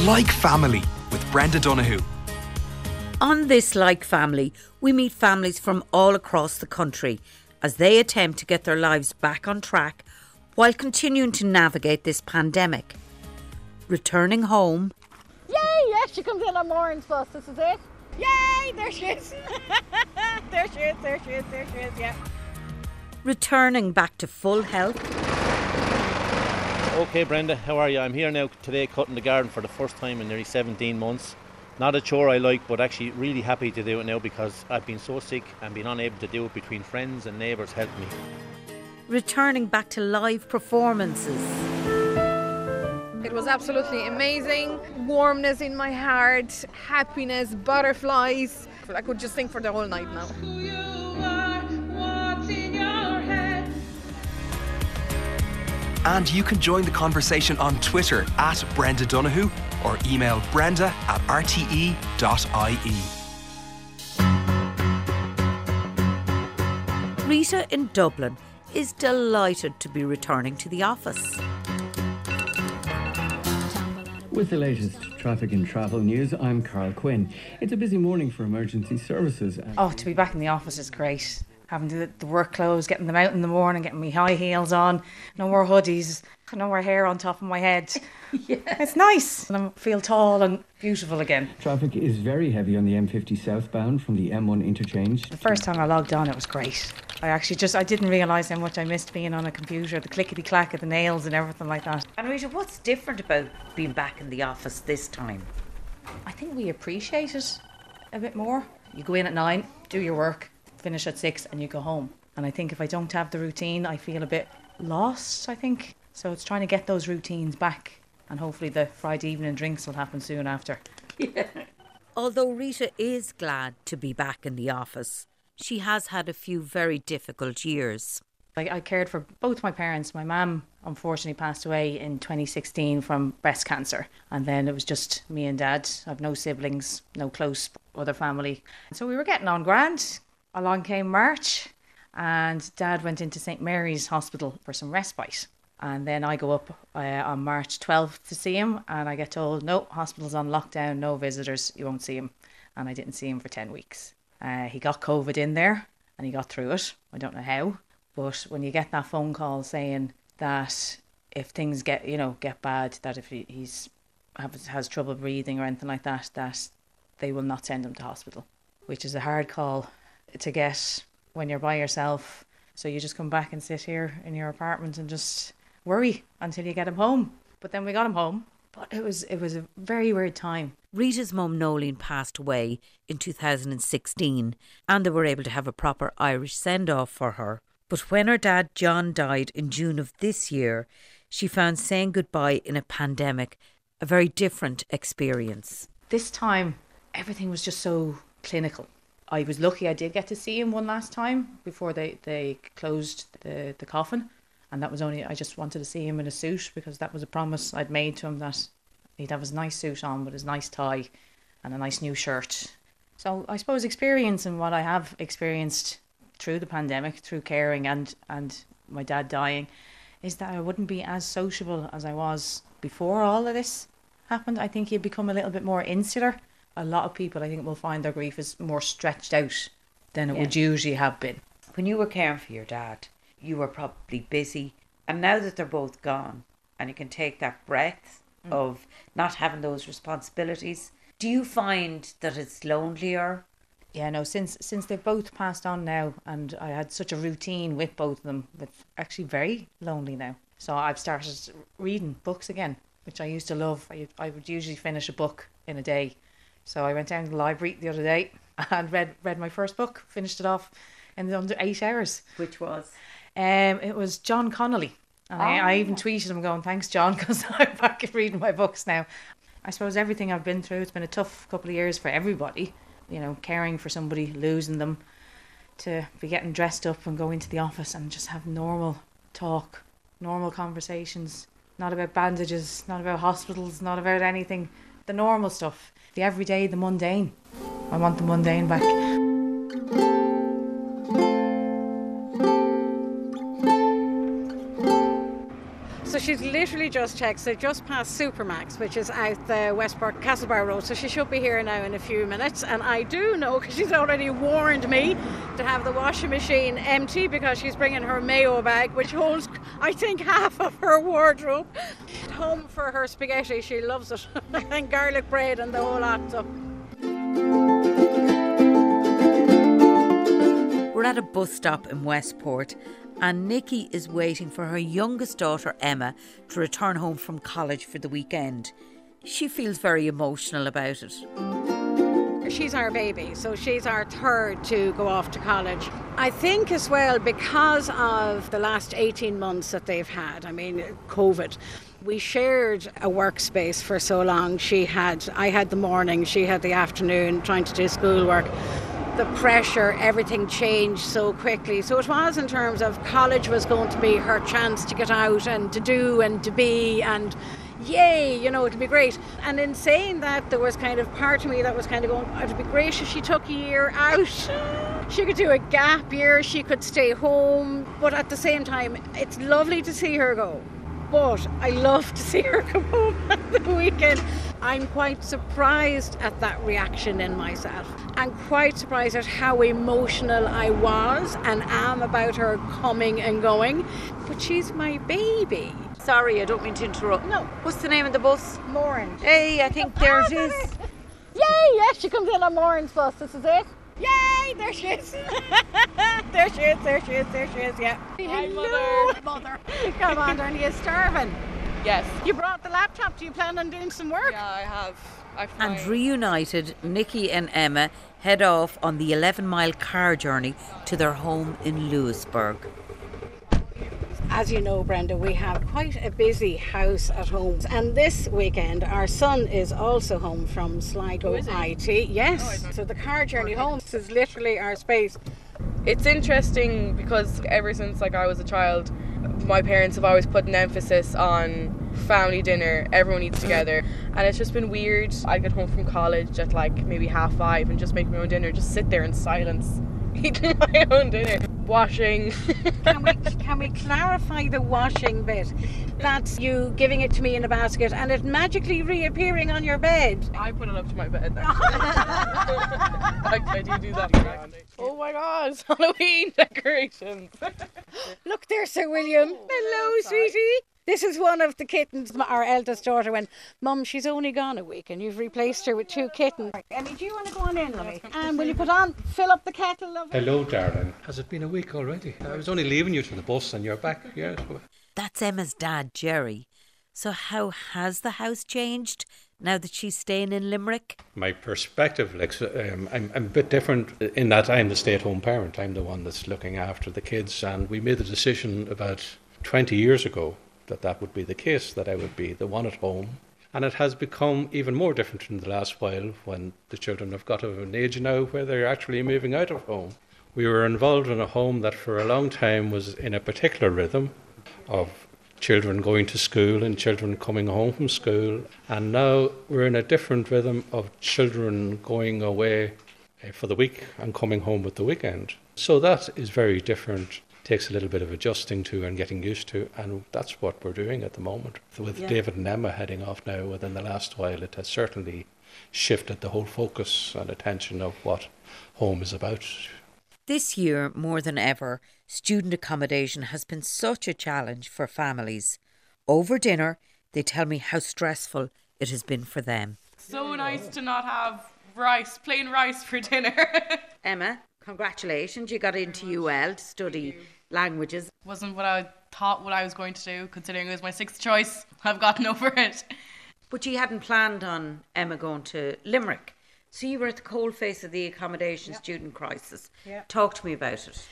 Like Family with Brenda Donohoe. On this Like Family, we meet families from all across the country as they attempt to get their lives back on track while continuing to navigate this pandemic. Returning home, Yay! Yes, she comes in on Moran's bus. This is it. Yay! There she is. there she is. There she is. There she is. Yeah. returning back to full health, Okay, Brenda, how are you? I'm here now today cutting the garden for the first time in nearly 17 months. Not a chore I like, but actually really happy to do it now because I've been so sick and been unable to do it between friends and neighbours helped me. returning back to live performances, It was absolutely amazing. Warmness in my heart, happiness, butterflies. I could just sing for the whole night now. And you can join the conversation on Twitter at Brenda Donohoe or email brenda at rte.ie. Rita in Dublin is delighted to be returning to the office. With the latest traffic and travel news, I'm Carl Quinn. It's a busy morning for emergency services. Oh, to be back in the office is great. Having the, the work clothes, getting them out in the morning, getting my high heels on, no more hoodies, no more hair on top of my head. yeah. It's nice. And I feel tall and beautiful again. Traffic is very heavy on the M50 southbound from the M1 interchange. The first time I logged on, it was great. I actually just, I didn't realise how much I missed being on a computer, the clickety clack of the nails and everything like that. And Rita, what's different about being back in the office this time? I think we appreciate it a bit more. You go in at nine, do your work, finish at six, and you go home. And I think if I don't have the routine, I feel a bit lost, I think. So it's trying to get those routines back. And hopefully the Friday evening drinks will happen soon after. Although Rita is glad to be back in the office, she has had a few very difficult years. I, I cared for both my parents. My mum unfortunately passed away in 2016 from breast cancer, and then it was just me and dad. I've no siblings, no close other family. So we were getting on grand. Along came March, and dad went into St Mary's Hospital for some respite. And then I go up uh, on March 12th to see him, and I get told, no, hospital's on lockdown, no visitors, you won't see him. And I didn't see him for 10 weeks. Uh, he got COVID in there, and he got through it. I don't know how. But when you get that phone call saying that if things get, you know, get bad, that if he, he's has, has trouble breathing or anything like that, that they will not send him to hospital, which is a hard call to get when you're by yourself. So you just come back and sit here in your apartment and just worry until you get him home. But then we got him home. But it was it was a very weird time. Rita's mum Nolene passed away in 2016 and they were able to have a proper Irish send off for her. But when her dad John died in June of this year, she found saying goodbye in a pandemic a very different experience. This time everything was just so clinical. I was lucky I did get to see him one last time before they, they closed the, the coffin. And that was only, I just wanted to see him in a suit because that was a promise I'd made to him that he'd have his nice suit on with his nice tie and a nice new shirt. So I suppose experience and what I have experienced through the pandemic, through caring and, and my dad dying, is that I wouldn't be as sociable as I was before all of this happened. I think you'd become a little bit more insular. A lot of people, I think, will find their grief is more stretched out than it would usually have been. When you were caring for your dad, you were probably busy. And now that they're both gone and you can take that breath mm. of not having those responsibilities, do you find that it's lonelier? Yeah, no, since since they've both passed on now, and I had such a routine with both of them, it's actually very lonely now. So I've started reading books again, which I used to love. I, I would usually finish a book in a day. So I went down to the library the other day and read read my first book, finished it off in under eight hours. Which was? Um, it was John Connolly. And I, I even tweeted him going, thanks, John, because I'm back at reading my books now. I suppose everything I've been through, it's been a tough couple of years for everybody. You know, caring for somebody, losing them, to be getting dressed up and go into the office and just have normal talk, normal conversations. Not about bandages, not about hospitals, not about anything. The normal stuff, the everyday, the mundane. I want the mundane back. So she's literally just checked. So just past Supermacs, which is out the Westport Castlebar Road. So she should be here now in a few minutes. And I do know because she's already warned me to have the washing machine empty because she's bringing her mayo bag, which holds, I think, half of her wardrobe. Home for her spaghetti. She loves it, and garlic bread and the whole lot. So. We're at a bus stop in Westport, and Nikki is waiting for her youngest daughter, Emma, to return home from college for the weekend. She feels very emotional about it. She's our baby, so she's our third to go off to college. I think as well because of the last 18 months that they've had, I mean, COVID. We shared a workspace for so long. She had, I had the morning, she had the afternoon trying to do schoolwork the pressure, everything changed so quickly. So it was in terms of college was going to be her chance to get out and to do and to be and yay, you know, it'd be great. And in saying that, there was kind of part of me that was kind of going, it'd be great if she took a year out. She could do a gap year, she could stay home, but at the same time, it's lovely to see her go. But I love to see her come home at the weekend. I'm quite surprised at that reaction in myself. I'm quite surprised at how emotional I was and am about her coming and going. But she's my baby. Sorry, I don't mean to interrupt. No. What's the name of the bus? Moran. Hey, I think there it is. Yay! Yes, she comes in on Moran's bus. This is it. Yay! There she is. there she is. There she is. There she is. Yeah. Hi, Hello, mother. mother. Come on, aren't you starving? Yes. You brought the laptop. Do you plan on doing some work? Yeah, I have. I And reunited, Nikki and Emma head off on the 11 mile car journey to their home in Louisburgh. As you know, Brenda, we have quite a busy house at home. And this weekend, our son is also home from Sligo oh, IT. Oh, yes. so the car journey home is literally our space. It's interesting because ever since like I was a child, my parents have always put an emphasis on family dinner, everyone eats together, and it's just been weird. I get home from college at like maybe half five and just make my own dinner, just sit there in silence, eating my own dinner, washing. Can we, can we clarify the washing bit? That's you giving it to me in a basket and it magically reappearing on your bed. I put it up to my bed. I, I do do that. Oh my god, it's Halloween decorations. Look there, Sir William. Oh, Hello, sweetie. This is one of the kittens. Our eldest daughter went, Mum, she's only gone a week and you've replaced her with two kittens. Emmy, do you want to go on in, lovey? And will you put on, fill up the kettle, lovey? Hello, darling. Has it been a week already? I was only leaving you to the bus and you're back. Yes. That's Emma's dad, Jerry. So, how has the house changed now that she's staying in Limerick? My perspective, like, um, I'm, I'm a bit different in that I'm the stay at home parent. I'm the one that's looking after the kids. And we made the decision about 20 years ago that that would be the case, that I would be the one at home. And it has become even more different in the last while when the children have got to an age now where they're actually moving out of home. We were involved in a home that for a long time was in a particular rhythm of children going to school and children coming home from school. And now we're in a different rhythm of children going away uh, for the week and coming home with the weekend. So that is very different. Takes a little bit of adjusting to and getting used to, and that's what we're doing at the moment. With Yeah. David and Emma heading off now within the last while, it has certainly shifted the whole focus and attention of what home is about. This year, more than ever, student accommodation has been such a challenge for families. Over dinner, they tell me how stressful it has been for them. so nice to not have rice, plain rice for dinner. Emma, congratulations. You got into UL to study languages. Wasn't what I thought what I was going to do, considering it was my sixth choice. I've gotten over it. But you hadn't planned on Emma going to Limerick. So you were at the cold face of the accommodation student crisis. Yeah. Talk to me about it.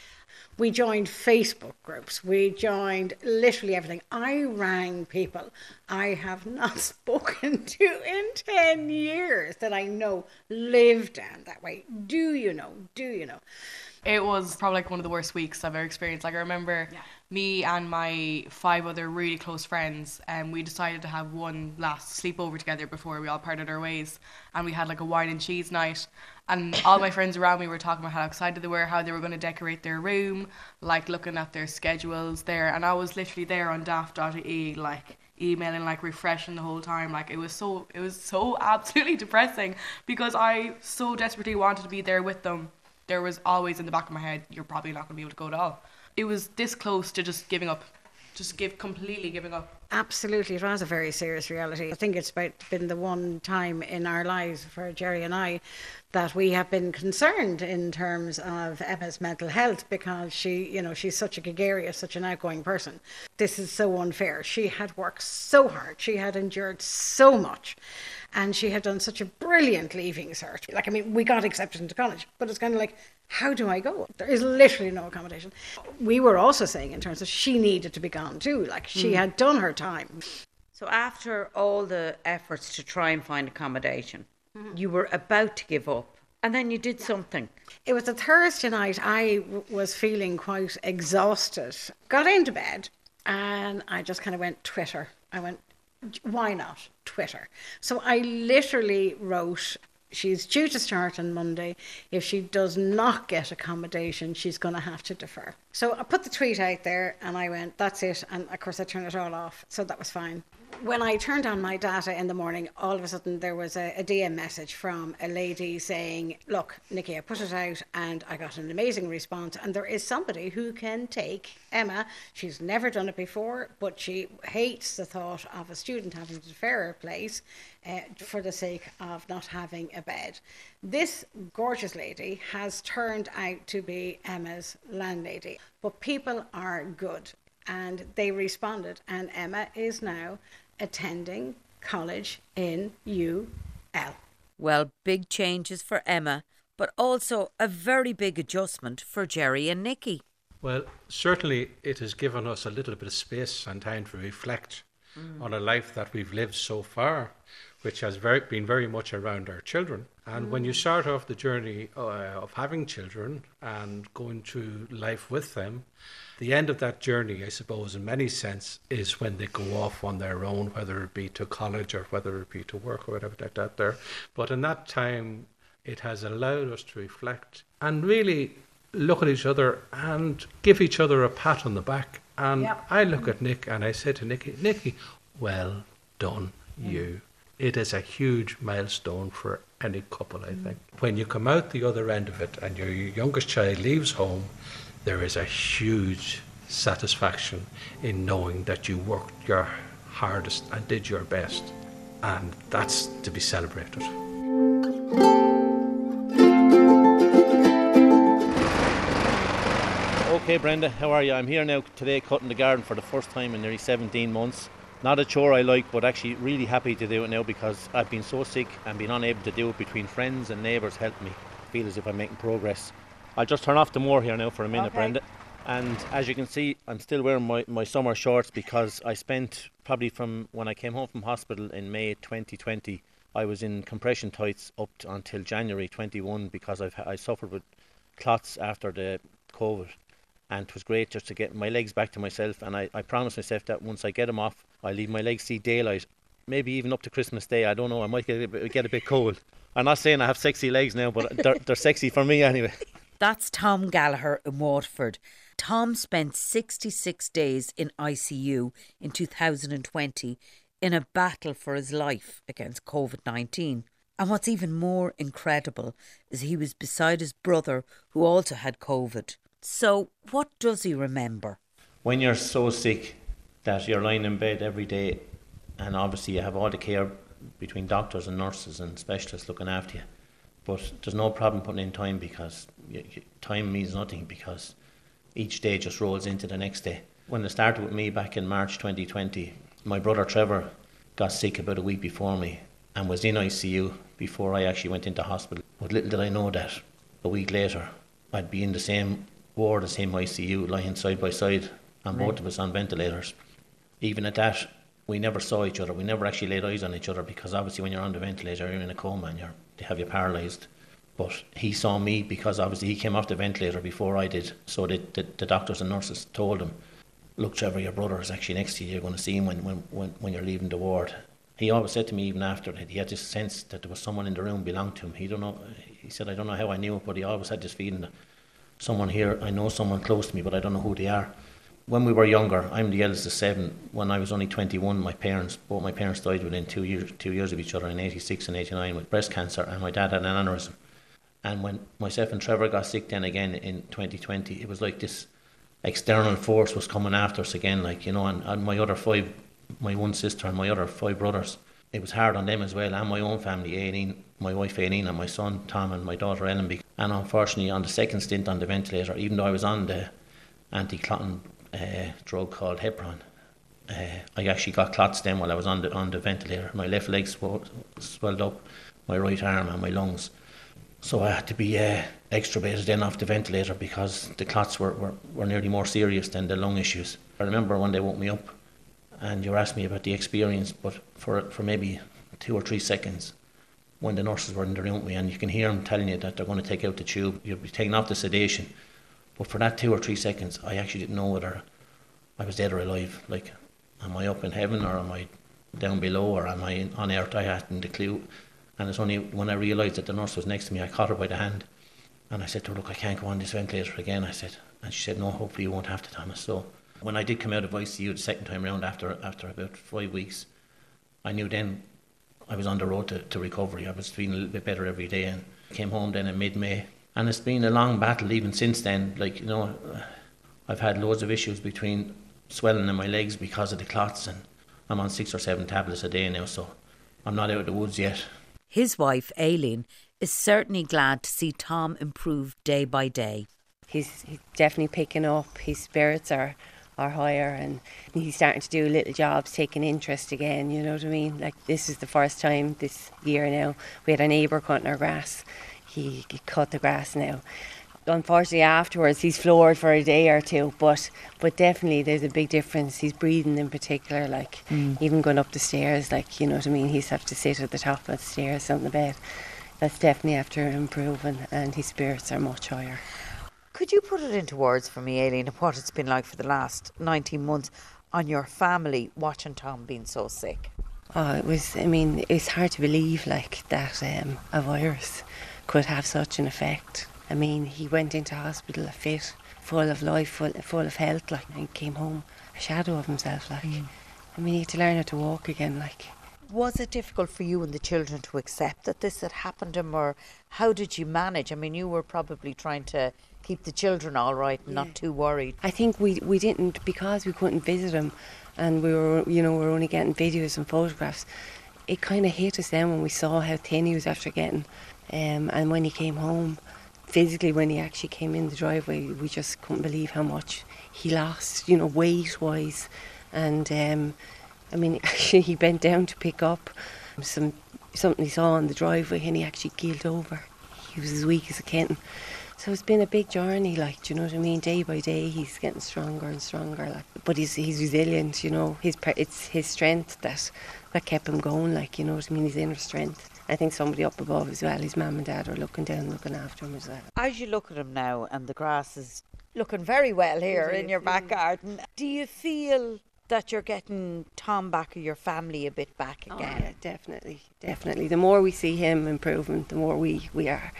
We joined Facebook groups. We joined literally everything. I rang people I have not spoken to in 10 years that I know live down that way. Do you know? Do you know? It was probably like one of the worst weeks I've ever experienced. Like I remember yeah. me and my five other really close friends, and um, we decided to have one last sleepover together before we all parted our ways, and we had like a wine and cheese night. And all my friends around me were talking about how excited they were, how they were going to decorate their room, like looking at their schedules there. And I was literally there on daft.ie, like emailing, like refreshing the whole time. Like it was so, it was so absolutely depressing because I so desperately wanted to be there with them there was always in the back of my head, you're probably not going to be able to go at all. It was this close to just giving up, just give completely giving up. Absolutely, it was a very serious reality. I think it's about been the one time in our lives for Jerry and I that we have been concerned in terms of Emma's mental health because she, you know, she's such a gregarious, such an outgoing person. This is so unfair. She had worked so hard, she had endured so much and she had done such a brilliant leaving cert. Like, I mean, we got accepted into college, but it's kind of like, how do I go? There is literally no accommodation. We were also saying in terms of she needed to be gone too, like she mm. had done her time. So after all the efforts to try and find accommodation, mm-hmm. you were about to give up. And then you did something. It was a Thursday night. I w- was feeling quite exhausted. Got into bed and I just kind of went Twitter. I went why not Twitter? So I literally wrote, she's due to start on Monday. If she does not get accommodation, she's going to have to defer. So I put the tweet out there and I went, that's it. And of course, I turned it all off. So that was fine when I turned on my data in the morning, all of a sudden there was a, a, DM message from a lady saying, Look, Nikki, I put it out and I got an amazing response. And there is somebody who can take Emma. She's never done it before, but she hates the thought of a student having to defer a place uh, for the sake of not having a bed. This gorgeous lady has turned out to be Emma's landlady. But people are good and they responded, and Emma is now attending college in UL. Well, big changes for Emma, but also a very big adjustment for Jerry and Nikki. Well, certainly it has given us a little bit of space and time to reflect mm. on a life that we've lived so far, which has very, been very much around our children. And mm. when you start off the journey uh, of having children and going through life with them, the end of that journey, I suppose, in many sense, is when they go off on their own, whether it be to college or whether it be to work or whatever like that there. But in that time, it has allowed us to reflect and really look at each other and give each other a pat on the back. And yep. I look at Nick and I say to Nicky, Nicky, well done, mm. you. It is a huge milestone for any couple, I think. When you come out the other end of it and your youngest child leaves home there is a huge satisfaction in knowing that you worked your hardest and did your best. And that's to be celebrated. Okay, Brenda, how are you? I'm here now today cutting the garden for the first time in nearly 17 months. Not a chore I like, but actually really happy to do it now because I've been so sick and been unable to do it between friends and neighbours helping me. feel as if I'm making progress. I'll just turn off the moor here now for a minute, okay. Brenda. And as you can see, I'm still wearing my, my summer shorts because I spent probably from when I came home from hospital in May 2020, I was in compression tights up until January 21 because I've, I suffered with clots after the COVID. And it was great just to get my legs back to myself. And I, I promised myself that once I get them off, I leave my legs see daylight. Maybe even up to Christmas Day. I don't know. I might get a bit, get a bit cold. I'm not saying I have sexy legs now, but they're, they're sexy for me anyway. That's Tom Gallagher in Waterford. Tom spent 66 days in ICU in 2020 in a battle for his life against COVID 19. And what's even more incredible is he was beside his brother who also had COVID. So, what does he remember? When you're so sick that you're lying in bed every day, and obviously you have all the care between doctors and nurses and specialists looking after you, but there's no problem putting in time because time means nothing because each day just rolls into the next day. When it started with me back in March 2020, my brother Trevor got sick about a week before me and was in ICU before I actually went into hospital. But little did I know that a week later I'd be in the same ward, the same ICU, lying side by side, and right. both of us on ventilators. Even at that, we never saw each other. We never actually laid eyes on each other because obviously when you're on the ventilator, you're in a coma and you're, they have you paralysed. But he saw me because obviously he came off the ventilator before I did. So the, the, the doctors and nurses told him, look, Trevor, your brother is actually next to you. You're going to see him when, when, when, when you're leaving the ward. He always said to me, even after, that, he had this sense that there was someone in the room belonged to him. He don't know. He said, I don't know how I knew it, but he always had this feeling that someone here, I know someone close to me, but I don't know who they are. When we were younger, I'm the eldest of seven. When I was only 21, my parents, both my parents died within two years, two years of each other in 86 and 89 with breast cancer, and my dad had an aneurysm. And when myself and Trevor got sick then again in 2020, it was like this external force was coming after us again, like, you know, and, and my other five, my one sister and my other five brothers, it was hard on them as well, and my own family, Aileen, my wife Aileen, and my son Tom, and my daughter Ellen. And unfortunately, on the second stint on the ventilator, even though I was on the anti clotting uh, drug called Heparin, uh, I actually got clots then while I was on the on the ventilator. My left leg swelled up, my right arm, and my lungs. So I had to be uh, extubated then off the ventilator because the clots were, were, were nearly more serious than the lung issues. I remember when they woke me up and you asked me about the experience, but for, for maybe two or three seconds, when the nurses were in the room with me, and you can hear them telling you that they're going to take out the tube, you'll be taking off the sedation. But for that two or three seconds, I actually didn't know whether I was dead or alive. Like, am I up in heaven or am I down below or am I on earth? I hadn't a clue. And it's only when I realised that the nurse was next to me, I caught her by the hand. And I said to her, Look, I can't go on this ventilator again. I said, and she said, No, hopefully you won't have to, Thomas. So when I did come out of ICU the second time round after after about five weeks, I knew then I was on the road to, to recovery. I was feeling a little bit better every day and came home then in mid May. And it's been a long battle even since then. Like, you know, uh, I've had loads of issues between swelling in my legs because of the clots and I'm on six or seven tablets a day now, so I'm not out of the woods yet. His wife, Aileen, is certainly glad to see Tom improve day by day. He's, he's definitely picking up. His spirits are, are higher and he's starting to do little jobs, taking interest again, you know what I mean? Like this is the first time this year now. We had a neighbour cutting our grass. He, he cut the grass now. Unfortunately afterwards he's floored for a day or two but but definitely there's a big difference. He's breathing in particular like mm. even going up the stairs like you know what I mean? He's have to sit at the top of the stairs on the bed. That's definitely after improving and his spirits are much higher. Could you put it into words for me Aileen what it's been like for the last 19 months on your family watching Tom being so sick? Oh it was I mean it's hard to believe like that um, a virus could have such an effect I mean, he went into hospital a fit, full of life, full, full of health, like, and came home a shadow of himself, like. Mm. I mean, he had to learn how to walk again, like. Was it difficult for you and the children to accept that this had happened to him, or how did you manage? I mean, you were probably trying to keep the children all right and yeah. not too worried. I think we we didn't because we couldn't visit him, and we were you know we were only getting videos and photographs. It kind of hit us then when we saw how thin he was after getting, um, and when he came home physically when he actually came in the driveway we just couldn't believe how much he lost you know weight wise and um, I mean actually he bent down to pick up some something he saw on the driveway and he actually keeled over. He was as weak as a kitten. So it's been a big journey like do you know what I mean? Day by day he's getting stronger and stronger like but he's he's resilient you know? His it's his strength that that kept him going like you know what I mean? His inner strength I think somebody up above as well, his mum and dad are looking down, looking after him as well. As you look at him now, and the grass is looking very well here in your back mm. garden, do you feel that you're getting Tom back or your family a bit back oh, again? Oh, yeah, definitely, definitely. The more we see him improving, the more we, we are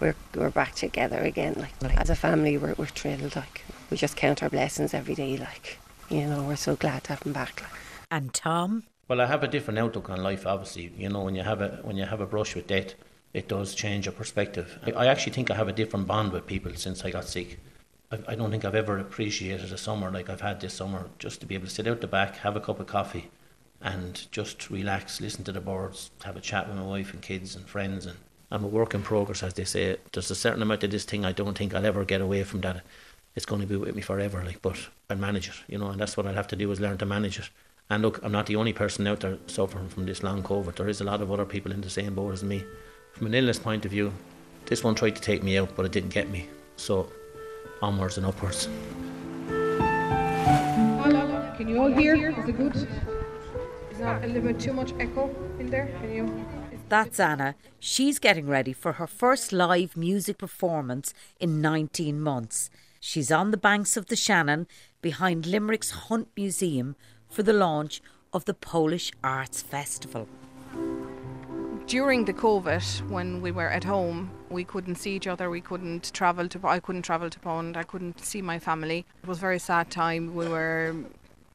we're we're back together again. Like as a family, we're we're thrilled. Like we just count our blessings every day. Like you know, we're so glad to have him back. Like. And Tom, well, I have a different outlook on life. Obviously, you know, when you have a when you have a brush with death, it does change your perspective. I, I actually think I have a different bond with people since I got sick. I, I don't think I've ever appreciated a summer like I've had this summer. Just to be able to sit out the back, have a cup of coffee, and just relax, listen to the birds, have a chat with my wife and kids and friends. And I'm a work in progress, as they say. There's a certain amount of this thing I don't think I'll ever get away from that. It's going to be with me forever, like, but I'll manage it, you know, and that's what I'll have to do is learn to manage it. And look, I'm not the only person out there suffering from this long COVID. There is a lot of other people in the same boat as me. From an illness point of view, this one tried to take me out, but it didn't get me. So, onwards and upwards. Hello, can you all hear? Is it good? Is that a little bit too much echo in there? Can you? That's Anna. She's getting ready for her first live music performance in 19 months. She's on the banks of the Shannon behind Limerick's Hunt Museum for the launch of the Polish Arts Festival. During the COVID, when we were at home, we couldn't see each other. We couldn't travel to. I couldn't travel to Poland. I couldn't see my family. It was a very sad time. We were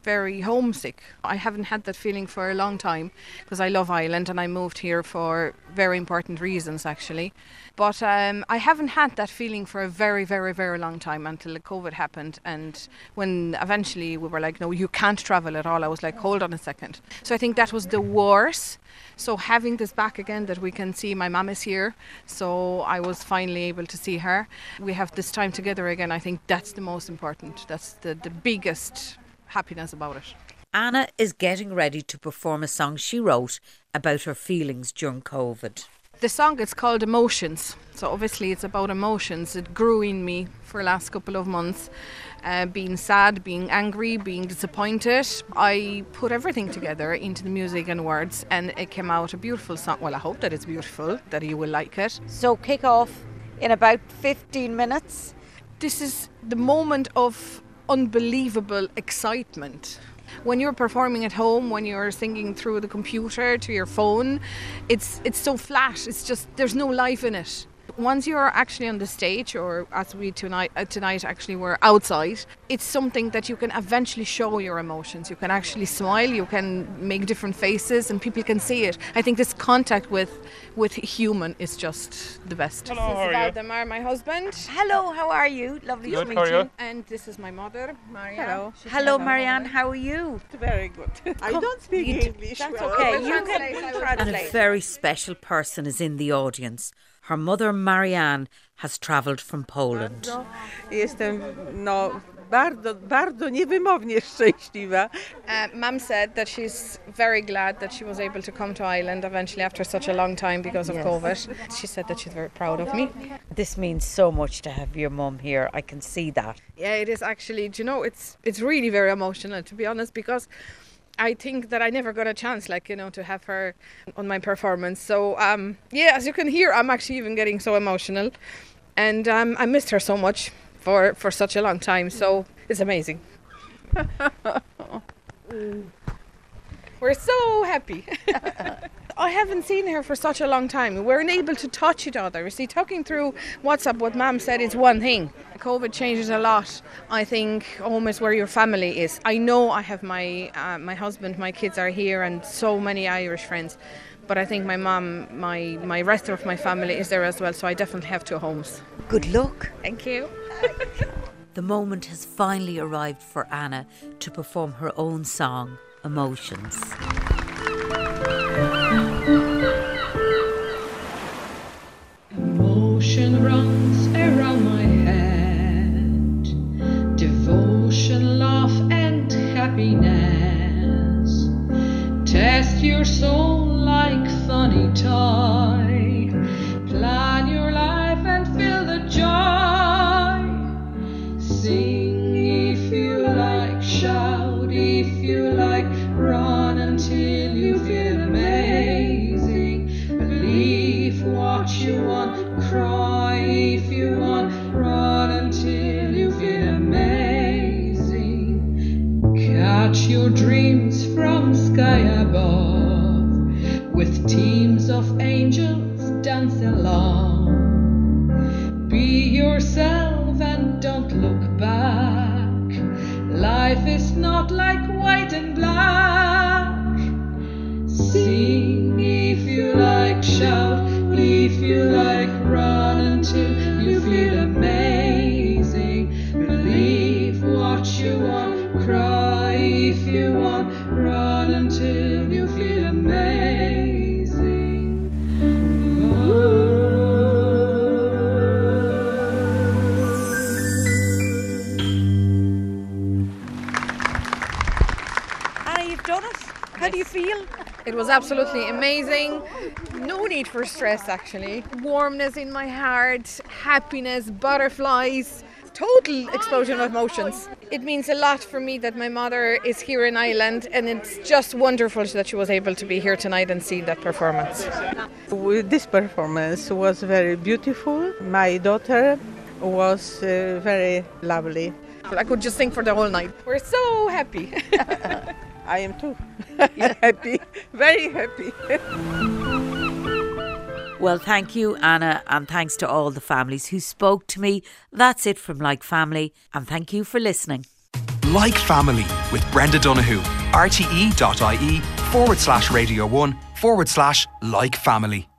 very homesick. I haven't had that feeling for a long time because I love Ireland and I moved here for very important reasons actually. But um, I haven't had that feeling for a very, very, very long time until the COVID happened. And when eventually we were like, no, you can't travel at all, I was like, hold on a second. So I think that was the worst. So having this back again that we can see my mum is here, so I was finally able to see her. We have this time together again. I think that's the most important. That's the, the biggest happiness about it. Anna is getting ready to perform a song she wrote about her feelings during COVID. The song is called Emotions. So obviously it's about emotions. It grew in me for the last couple of months. Uh, being sad, being angry, being disappointed. I put everything together into the music and words, and it came out a beautiful song. Well, I hope that it's beautiful, that you will like it. So, kick off in about 15 minutes. This is the moment of unbelievable excitement. When you're performing at home, when you're singing through the computer to your phone, it's it's so flat. It's just there's no life in it once you're actually on the stage, or as we tonight uh, tonight actually were outside, it's something that you can eventually show your emotions. You can actually smile, you can make different faces, and people can see it. I think this contact with with human is just the best. Hello, this how is are you? Valdemar, my husband. Hello, how are you? Lovely Good, to meet you. you? And this is my mother, Marianne. Hello. She's Hello, Marianne. How are you? Very good. I don't speak you d- English. That's well. okay. You can I will And a very special person is in the audience. Her mother, Marianne, has travelled from Poland. Bardzo Jestem no, bardzo, bardzo niewymownie szczęśliwa. Uh, Mum said that she's very glad that she was able to come to Ireland eventually after such a long time because of Yes. COVID. She said that she's very proud of me. This means so much to have your mum here. I can see that. Yeah, it is actually. Do you know, it's it's really very emotional to be honest because I think that I never got a chance, like you know, to have her on my performance. So um, yeah, as you can hear, I'm actually even getting so emotional, and um, I missed her so much for for such a long time. So it's amazing. We're so happy. I haven't seen her for such a long time. We weren't able to touch each other. You see, talking through WhatsApp, what Mum said is one thing. COVID changes a lot. I think home is where your family is. I know I have my uh, my husband, my kids are here, and so many Irish friends. But I think my mum, my my rest of my family is there as well. So I definitely have two homes. Good luck. Thank you. The moment has finally arrived for Anna to perform her own song, Emotions. Absolutely amazing. No need for stress, actually. Warmness in my heart, happiness, butterflies. total explosion of emotions. It means a lot for me that my mother is here in Ireland, and it's just wonderful that she was able to be here tonight and see that performance. This performance was very beautiful. My daughter was uh, very lovely. I could just sing for the whole night. We're so happy. I am too happy, very happy. Well, thank you, Anna, and thanks to all the families who spoke to me. That's it from Like Family, and thank you for listening. Like Family with Brenda Donohoe. rte.ie forward slash radio 1 forward slash like family.